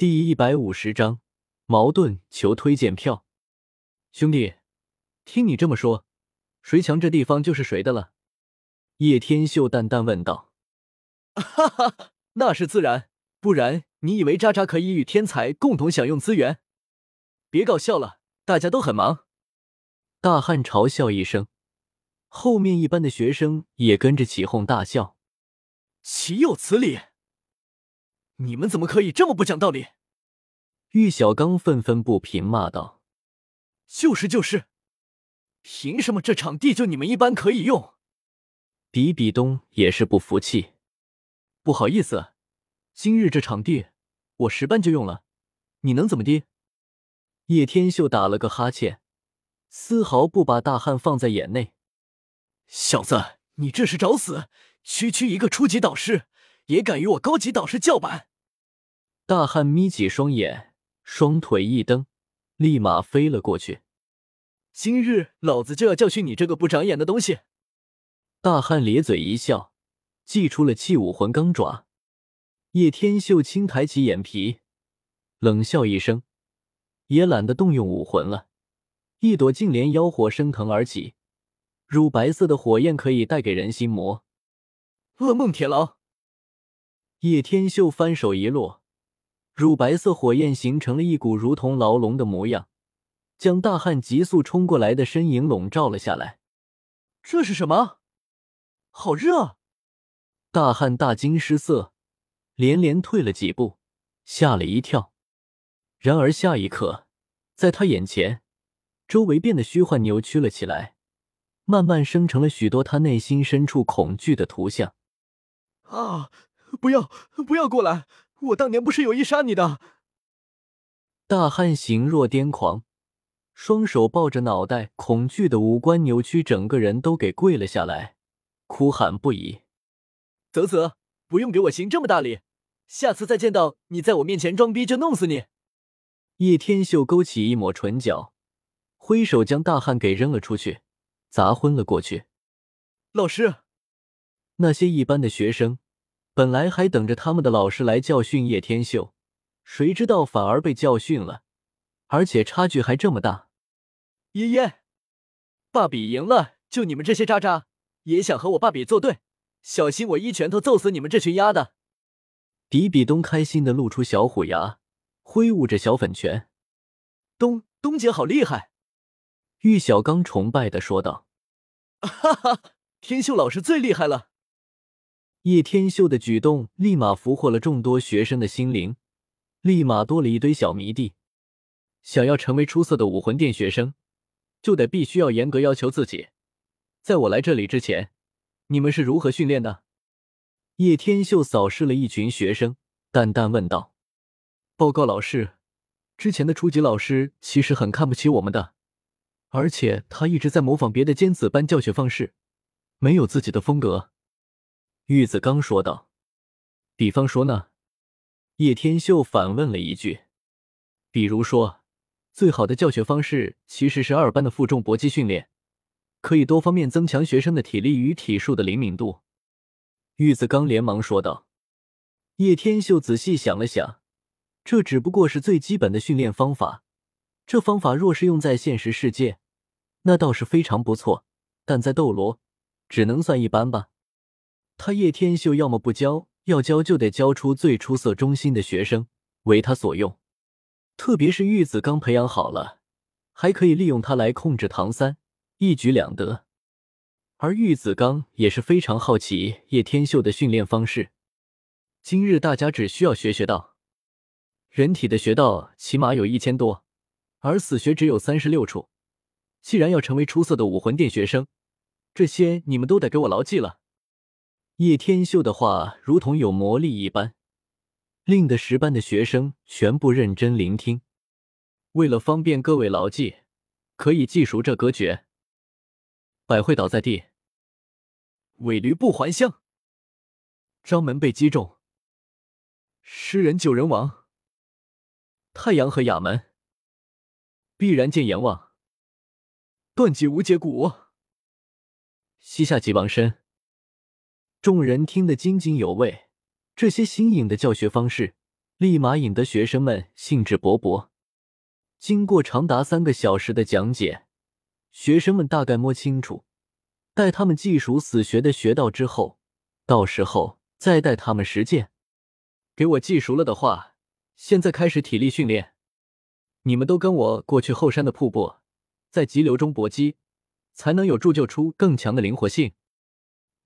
第一百五十章矛盾，求推荐票。兄弟，听你这么说，谁强这地方就是谁的了。叶天秀淡淡问道：“哈哈，那是自然，不然你以为渣渣可以与天才共同享用资源？别搞笑了，大家都很忙。”大汉嘲笑一声，后面一班的学生也跟着起哄大笑：“岂有此理！”你们怎么可以这么不讲道理？玉小刚愤愤不平，骂道：“就是就是，凭什么这场地就你们一班可以用？”比比东也是不服气：“不好意思，今日这场地我十班就用了，你能怎么的？”叶天秀打了个哈欠，丝毫不把大汉放在眼内：“小子，你这是找死！区区一个初级导师，也敢与我高级导师叫板？”大汉眯起双眼，双腿一蹬，立马飞了过去。今日老子就要教训你这个不长眼的东西！大汉咧嘴一笑，祭出了气武魂钢爪。叶天秀轻抬起眼皮，冷笑一声，也懒得动用武魂了。一朵净莲妖火升腾而起，乳白色的火焰可以带给人心魔。噩梦铁牢。叶天秀翻手一落。乳白色火焰形成了一股如同牢笼的模样，将大汉急速冲过来的身影笼罩了下来。这是什么？好热！大汉大惊失色，连连退了几步，吓了一跳。然而下一刻，在他眼前，周围变得虚幻扭曲了起来，慢慢生成了许多他内心深处恐惧的图像。啊！不要，不要过来！我当年不是有意杀你的？大汉形若癫狂，双手抱着脑袋，恐惧的五官扭曲，整个人都给跪了下来，哭喊不已。啧啧，不用给我行这么大礼，下次再见到你在我面前装逼就弄死你！叶天秀勾起一抹唇角，挥手将大汉给扔了出去，砸昏了过去。老师，那些一班的学生。本来还等着他们的老师来教训叶天秀，谁知道反而被教训了，而且差距还这么大。爷爷，爸比赢了，就你们这些渣渣也想和我爸比作对？小心我一拳头揍死你们这群丫的！比比东开心的露出小虎牙，挥舞着小粉拳。东东姐好厉害！玉小刚崇拜的说道：“哈哈，天秀老师最厉害了。”叶天秀的举动立马俘获了众多学生的心灵，立马多了一堆小迷弟。想要成为出色的武魂殿学生，就得必须要严格要求自己。在我来这里之前，你们是如何训练的？叶天秀扫视了一群学生，淡淡问道：“报告老师，之前的初级老师其实很看不起我们的，而且他一直在模仿别的尖子班教学方式，没有自己的风格。”玉子刚说道：“比方说呢？”叶天秀反问了一句：“比如说，最好的教学方式其实是二班的负重搏击训练，可以多方面增强学生的体力与体术的灵敏度。”玉子刚连忙说道。叶天秀仔细想了想，这只不过是最基本的训练方法，这方法若是用在现实世界，那倒是非常不错，但在斗罗，只能算一般吧。他叶天秀要么不教，要教就得教出最出色、忠心的学生为他所用。特别是玉子刚培养好了，还可以利用他来控制唐三，一举两得。而玉子刚也是非常好奇叶天秀的训练方式。今日大家只需要学学道，人体的穴道起码有一千多，而死穴只有三十六处。既然要成为出色的武魂殿学生，这些你们都得给我牢记了。叶天秀的话如同有魔力一般，令的十班的学生全部认真聆听。为了方便各位牢记，可以记熟这歌诀：百会倒在地，尾驴不还乡；张门被击中，诗人救人亡；太阳和哑门，必然见阎王；断脊无节骨，膝下即亡身。众人听得津津有味，这些新颖的教学方式立马引得学生们兴致勃勃。经过长达三个小时的讲解，学生们大概摸清楚，待他们技熟死学的学到之后，到时候再带他们实践。给我记熟了的话，现在开始体力训练。你们都跟我过去后山的瀑布，在急流中搏击，才能有铸就出更强的灵活性。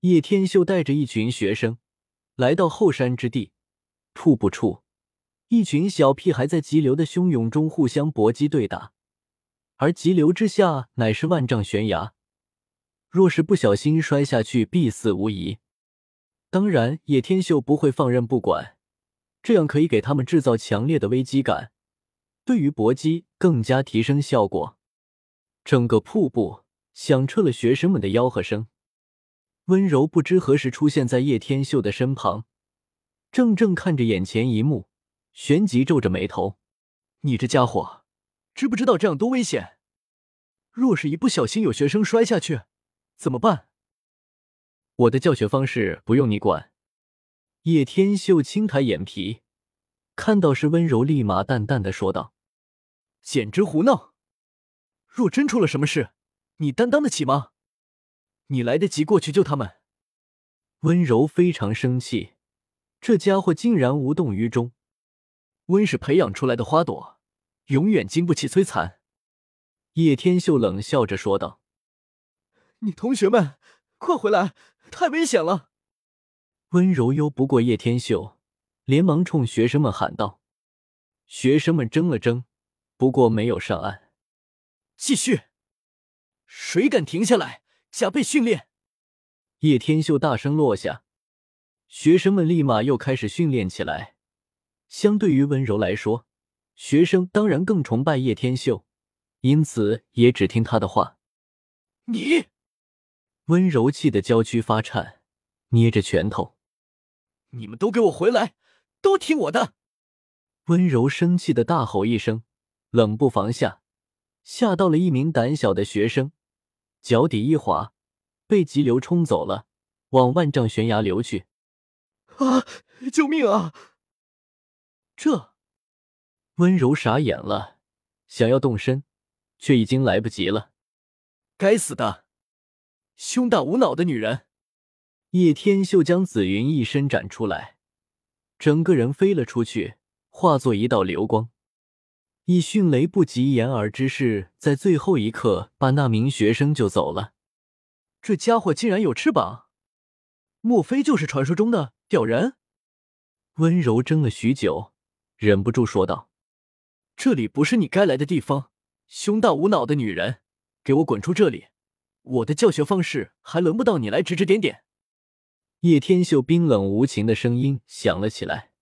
叶天秀带着一群学生来到后山之地，瀑布处，一群小屁孩在急流的汹涌中互相搏击对打，而急流之下乃是万丈悬崖，若是不小心摔下去，必死无疑。当然，叶天秀不会放任不管。这样可以给他们制造强烈的危机感，对于搏击更加提升效果。整个瀑布响彻了学生们的吆喝声。温柔不知何时出现在叶天秀的身旁，怔怔看着眼前一幕，旋即皱着眉头：“你这家伙，知不知道这样多危险？若是一不小心有学生摔下去，怎么办？”我的教学方式不用你管。叶天秀轻抬眼皮，看到是温柔，立马淡淡的说道：“简直胡闹！若真出了什么事，你担当得起吗？你来得及过去救他们？”温柔非常生气，这家伙竟然无动于衷。温氏培养出来的花朵，永远经不起摧残。叶天秀冷笑着说道：“你同学们，快回来，太危险了！”温柔悠不过叶天秀，连忙冲学生们喊道：“学生们争了争，不过没有上岸。继续，谁敢停下来？加倍训练！”叶天秀大声落下，学生们立马又开始训练起来。相对于温柔来说，学生当然更崇拜叶天秀，因此也只听他的话。你，温柔气得娇躯发颤，捏着拳头。你们都给我回来，都听我的！温柔生气的大吼一声，冷不防下，吓到了一名胆小的学生，脚底一滑，被急流冲走了，往万丈悬崖流去。啊！救命啊！这温柔傻眼了，想要动身，却已经来不及了。该死的，胸大无脑的女人！叶天秀将紫云一伸展出来，整个人飞了出去，化作一道流光，以迅雷不及掩耳之势，在最后一刻把那名学生救走了。这家伙竟然有翅膀，莫非就是传说中的吊人？温柔怔了许久，忍不住说道：“这里不是你该来的地方，胸大无脑的女人，给我滚出这里！我的教学方式还轮不到你来指指点点。”叶天秀冰冷无情的声音响了起来。